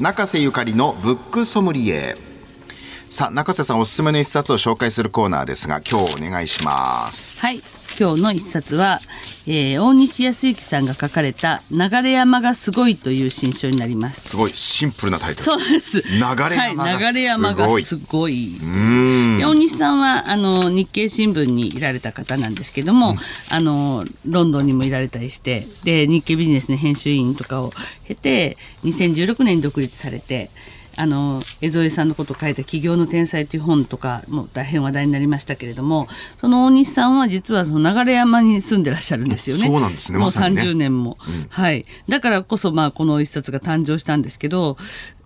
中瀬ゆかりのブックソムリエ。さあ中瀬さんおすすめの一冊を紹介するコーナーですが今日お願いします。はい。今日の一冊は、えー、大西康之さんが書かれた「流山がすごい」という新書になります。すごいシンプルなタイトル。そうです。流山がすごい,、はい、流山がすごいで大西さんはあの日経新聞にいられた方なんですけども、うん、あのロンドンにもいられたりしてで日経ビジネスの編集員とかを経て2016年に独立されて。あの江添さんのことを書いた「起業の天才」という本とかも大変話題になりましたけれどもその大西さんは実はその流山に住んでらっしゃるんですよね。そうなんですねもう30年も、ねうん、はい。だからこそまあこの一冊が誕生したんですけど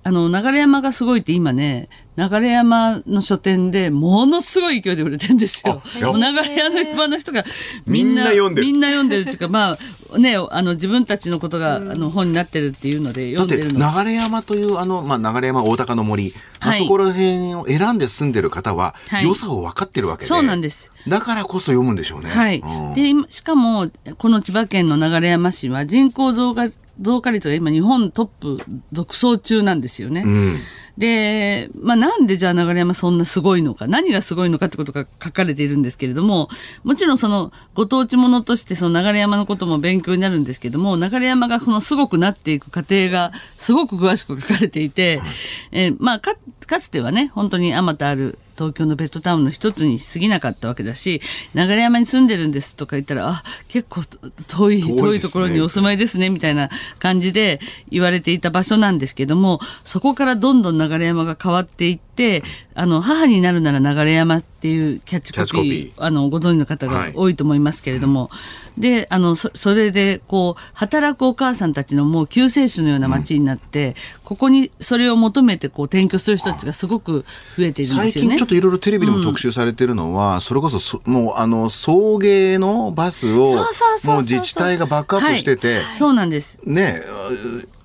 あの、流山がすごいって今ね、流山の書店でものすごい勢いで売れてるんですよ。流山の人がみんな読んでる。みんな読んでるっていうか、まあね、あの自分たちのことがあの本になってるっていうので読んでるの。流山というあの、まあ流山大高の森、はい、あそこら辺を選んで住んでる方は、はい、良さを分かってるわけで。そうなんです。だからこそ読むんでしょうね。はい。で、しかも、この千葉県の流山市は人口増加増加率が今日本トップ独走中なんですよね。うん、で、まあ、なんでじゃあ流山そんなすごいのか、何がすごいのかってことが書かれているんですけれども、もちろんそのご当地ものとしてその流山のことも勉強になるんですけども、流山がこのすごくなっていく過程がすごく詳しく書かれていて、はい、えー、まあか、かつてはね、本当にあまたある東京のベッドタウンの一つに過ぎなかったわけだし流山に住んでるんですとか言ったらあ結構遠い遠いところにお住まいですねみたいな感じで言われていた場所なんですけどもそこからどんどん流山が変わっていってあの母になるなら流山っていうキャッチコピーあのご存知の方が多いと思いますけれども、はい、であのそそれでこう働くお母さんたちのもう救世主のような街になって、うん、ここにそれを求めてこう転居する人たちがすごく増えているんですよね。ちょっといろいろテレビでも特集されてるのは、うん、それこそそもうあの送迎のバスをもう自治体がバックアップしてて、はい、そうなんです。ね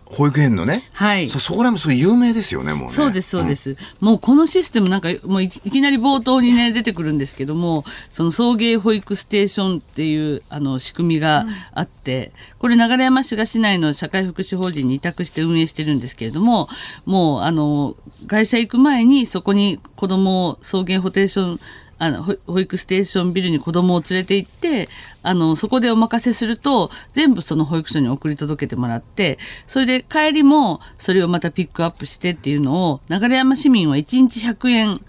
保育園のね、はい、そそこらもすごい有名ですよねもうね。そうですそうです、うん、もうこのシステムなんかもういきなり冒頭にね出てくるんですけどもその送迎保育ステーションっていうあの仕組みがあって、うん、これ流山市が市内の社会福祉法人に委託して運営してるんですけれどももうあの会社行く前にそこに子供を送迎ホテーションあの保育ステーションビルに子供を連れて行ってあのそこでお任せすると全部その保育所に送り届けてもらってそれで帰りもそれをまたピックアップしてっていうのを流山市民は1日100円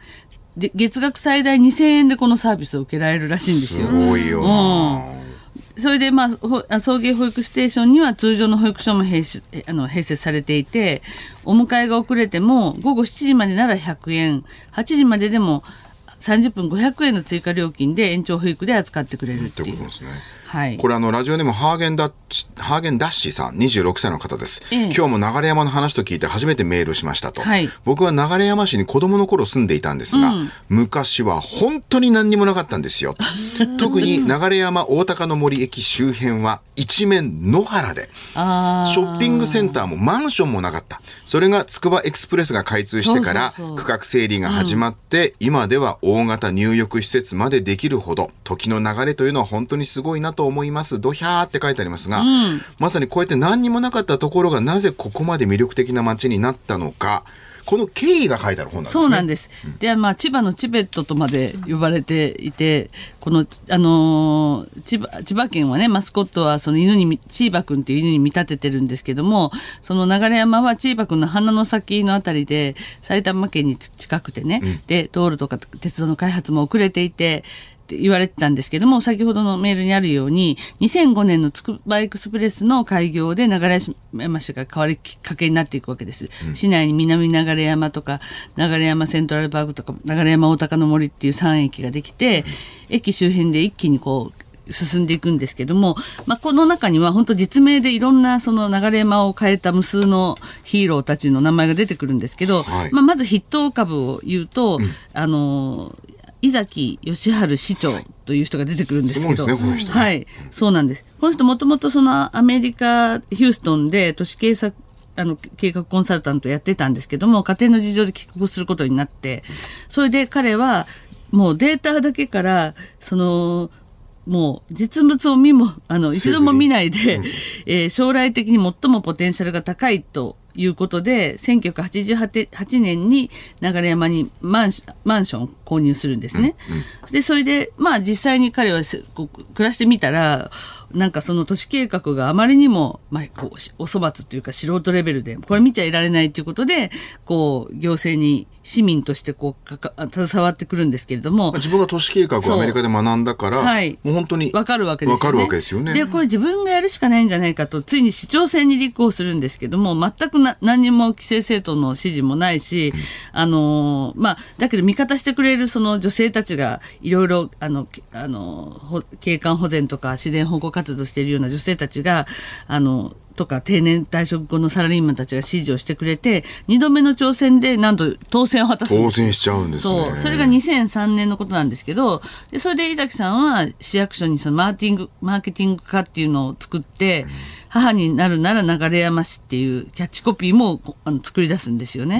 で月額最大2000円でこのサービスを受けられるらしいんですよ。すごいよ、うんそれで、まあ、送迎保育ステーションには通常の保育所も併あの併設されていてお迎えが遅れても午後7時までなら100円8時まででも30分500円の追加料金で延長保育で扱ってくれるってことですね。はい、これあのラジオネームハーゲンダッハーゲンダッシーさん26歳の方です、ええ、今日も流山の話と聞いて初めてメールしましたと、はい、僕は流山市に子供の頃住んでいたんですが、うん、昔は本当に何にもなかったんですよ。特に流山大高の森駅周辺は一面野原でショッピングセンターもマンションもなかった。それがつくばエクスプレスが開通してから区画整理が始まって、うん、今では大型入浴施設までできるほど時の流れというのは本当にすごいなと思います。ドヒャーって書いてありますが、うん、まさにこうやって何にもなかったところがなぜここまで魅力的な街になったのか、この経緯が書いてある本なんですね。そうなんです。で、まあ、千葉のチベットとまで呼ばれていて、この、あのー、千葉、千葉県はね、マスコットはその犬に、チーバくんっていう犬に見立ててるんですけども、その流山はチーバくんの鼻の先のあたりで、埼玉県に近くてね、うん、で、道路とか鉄道の開発も遅れていて、って言われてたんですけども、先ほどのメールにあるように、2005年のつくばエクスプレスの開業で流山市が変わるきっかけになっていくわけです。うん、市内に南流山とか、流山セントラルパークとか、流山大高の森っていう3駅ができて、うん、駅周辺で一気にこう、進んでいくんですけども、まあ、この中には本当実名でいろんなその流山を変えた無数のヒーローたちの名前が出てくるんですけど、はい、まあ、まず筆頭株を言うと、うん、あの井崎義治市長という人が出てくるんですけど、ね、はい、そうなんです。この人もともとそのアメリカヒューストンで都市計画あの計画コンサルタントやってたんですけども家庭の事情で帰国することになってそれで彼はもうデータだけからそのもう実物を見もあの一度も見ないで、うん、えー、将来的に最もポテンシャルが高いといいうことで、1988年に流山にマンション購入するんですね。うんうん、で、それで、まあ実際に彼は暮らしてみたら、なんかその都市計画があまりにも、まあ、こう、お粗末というか素人レベルで、これ見ちゃいられないということで、こう、行政に市民としてこうかか携わってくるんですけれども。自分が都市計画をアメリカで学んだから、はい、もう本当に分かるわけですよね。かるわけですよね。でこれ自分がやるしかないんじゃないかとついに市長選に立候補するんですけども全くな何にも規制政党の支持もないし、うん、あのまあ、だけど味方してくれるその女性たちがいろいろあのあの景観保全とか自然保護活動しているような女性たちがあのとか定年退職後のサラリーマンたちが支持をしてくれて2度目の挑戦でなんと当選を果たす。当選しちゃうんですね。そう。それが2003年のことなんですけどでそれで井崎さんは市役所にそのマーティングマーケティング課っていうのを作って、うん、母になるなら流山市っていうキャッチコピーもあの作り出すんですよね。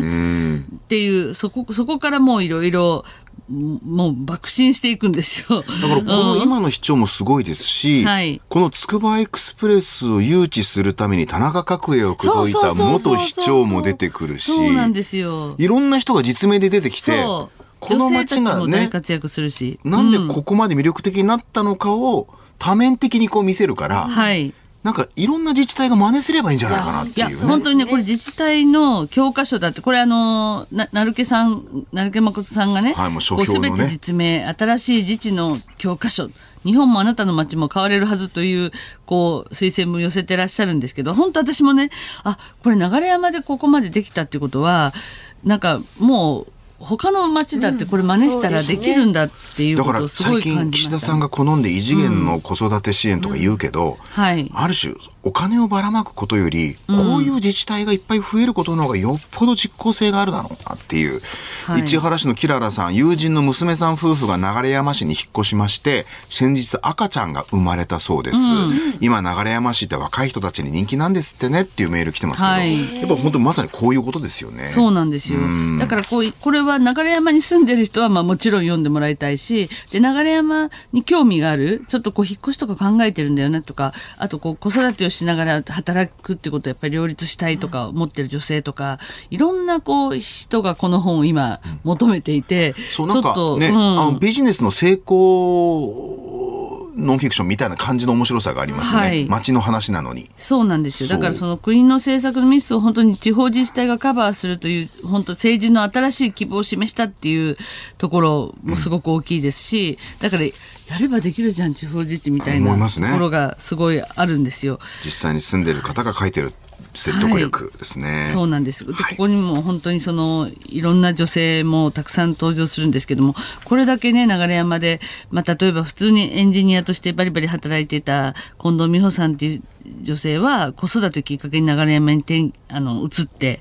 っていうそこそこからもういろいろもう爆心していくんですよ。だからこの今の市長もすごいですし、はい、このつくばエクスプレスを誘致するために田中角栄を口説いた元市長も出てくるし、そうなんですよ。いろんな人が実名で出てきて、この街がね、活躍するし、なんでここまで魅力的になったのかを多面的にこう見せるから、はい、なんかいろんな自治体が真似すればいいんじゃないかなっていう、ね、いや本当にねこれ自治体の教科書だってこれあのな成家さん成家誠さんがね,、はい、もう書評のね。て実名新しい自治の教科書。日本もあなたの街も変われるはずというこう推薦も寄せてらっしゃるんですけど本当私もねあこれ流山でここまでできたってことはなんかもう他の町だってこれ真似したらできるんだっていうことをすごい感じました、ね、だから最近岸田さんが好んで異次元の子育て支援とか言うけど、うん。うんはい、ある種お金をばらまくことより、こういう自治体がいっぱい増えることの方がよっぽど実効性があるだろうなっていう、はい、市原市のキララさん友人の娘さん夫婦が流山市に引っ越しまして先日赤ちゃんが生まれたそうです、うん、今流山市って若い人たちに人気なんですってねっていうメール来てますけど、はい、やっぱ本当まさにこういうことですよね。そうなんですよ、だからこうこれは流山に住んでる人はまあもちろん読んでもらいたいしで流山に興味があるちょっとこう引っ越しとか考えてるんだよねとかあとこう子育てをしながら働くってことをやっぱり両立したいとか思ってる女性とか、いろんなこう人がこの本を今求めていて、そうなんかね、うん、あのビジネスの成功ノンフィクションみたいな感じの面白さがありますね、はい、街の話なのに。そうなんですよ。だからその国の政策のミスを本当に地方自治体がカバーするという本当政治の新しい希望を示したっていうところもすごく大きいですし、うん、だからやればできるじゃん地方自治みたいなところがすごいあるんですよ、ね、実際に住んでる方が書いてる説得力ですね、はい、そうなんです。で、ここにも本当にそのいろんな女性もたくさん登場するんですけどもこれだけね流山で、まあ、例えば普通にエンジニアとしてバリバリ働いていた近藤美穂さんっていう女性は子育てきっかけに流山に転あの移って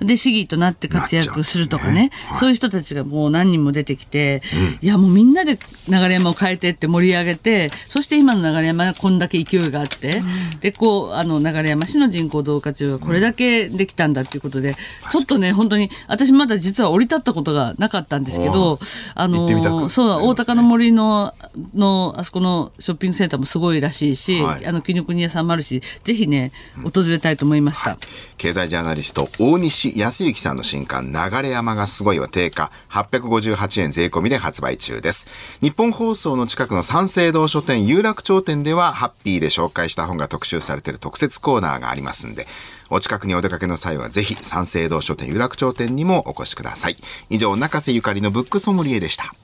で、市議となって活躍するとかね、ね。はい、そういう人たちがもう何人も出てきて、うん、いや、もうみんなで流山を変えてって盛り上げて、そして今の流山がこんだけ勢いがあって、うん、で、こう、あの、流山市の人口増加中がこれだけできたんだっていうことで、うん、ちょっとね、本当に、私まだ実は降り立ったことがなかったんですけど、あの、そう、大高の森の、の、あそこのショッピングセンターもすごいらしいし、はい、あの、紀ノ国屋さんるし、ぜひね、訪れたいと思いました。はい、経済ジャーナリスト、大西康之さんの新刊、流山がすごいは定価858円税込みで発売中です。日本放送の近くの三省堂書店有楽町店では、ハッピーで紹介した本が特集されている特設コーナーがありますんで、お近くにお出かけの際はぜひ三省堂書店有楽町店にもお越しください。以上、中瀬ゆかりのブックソムリエでした。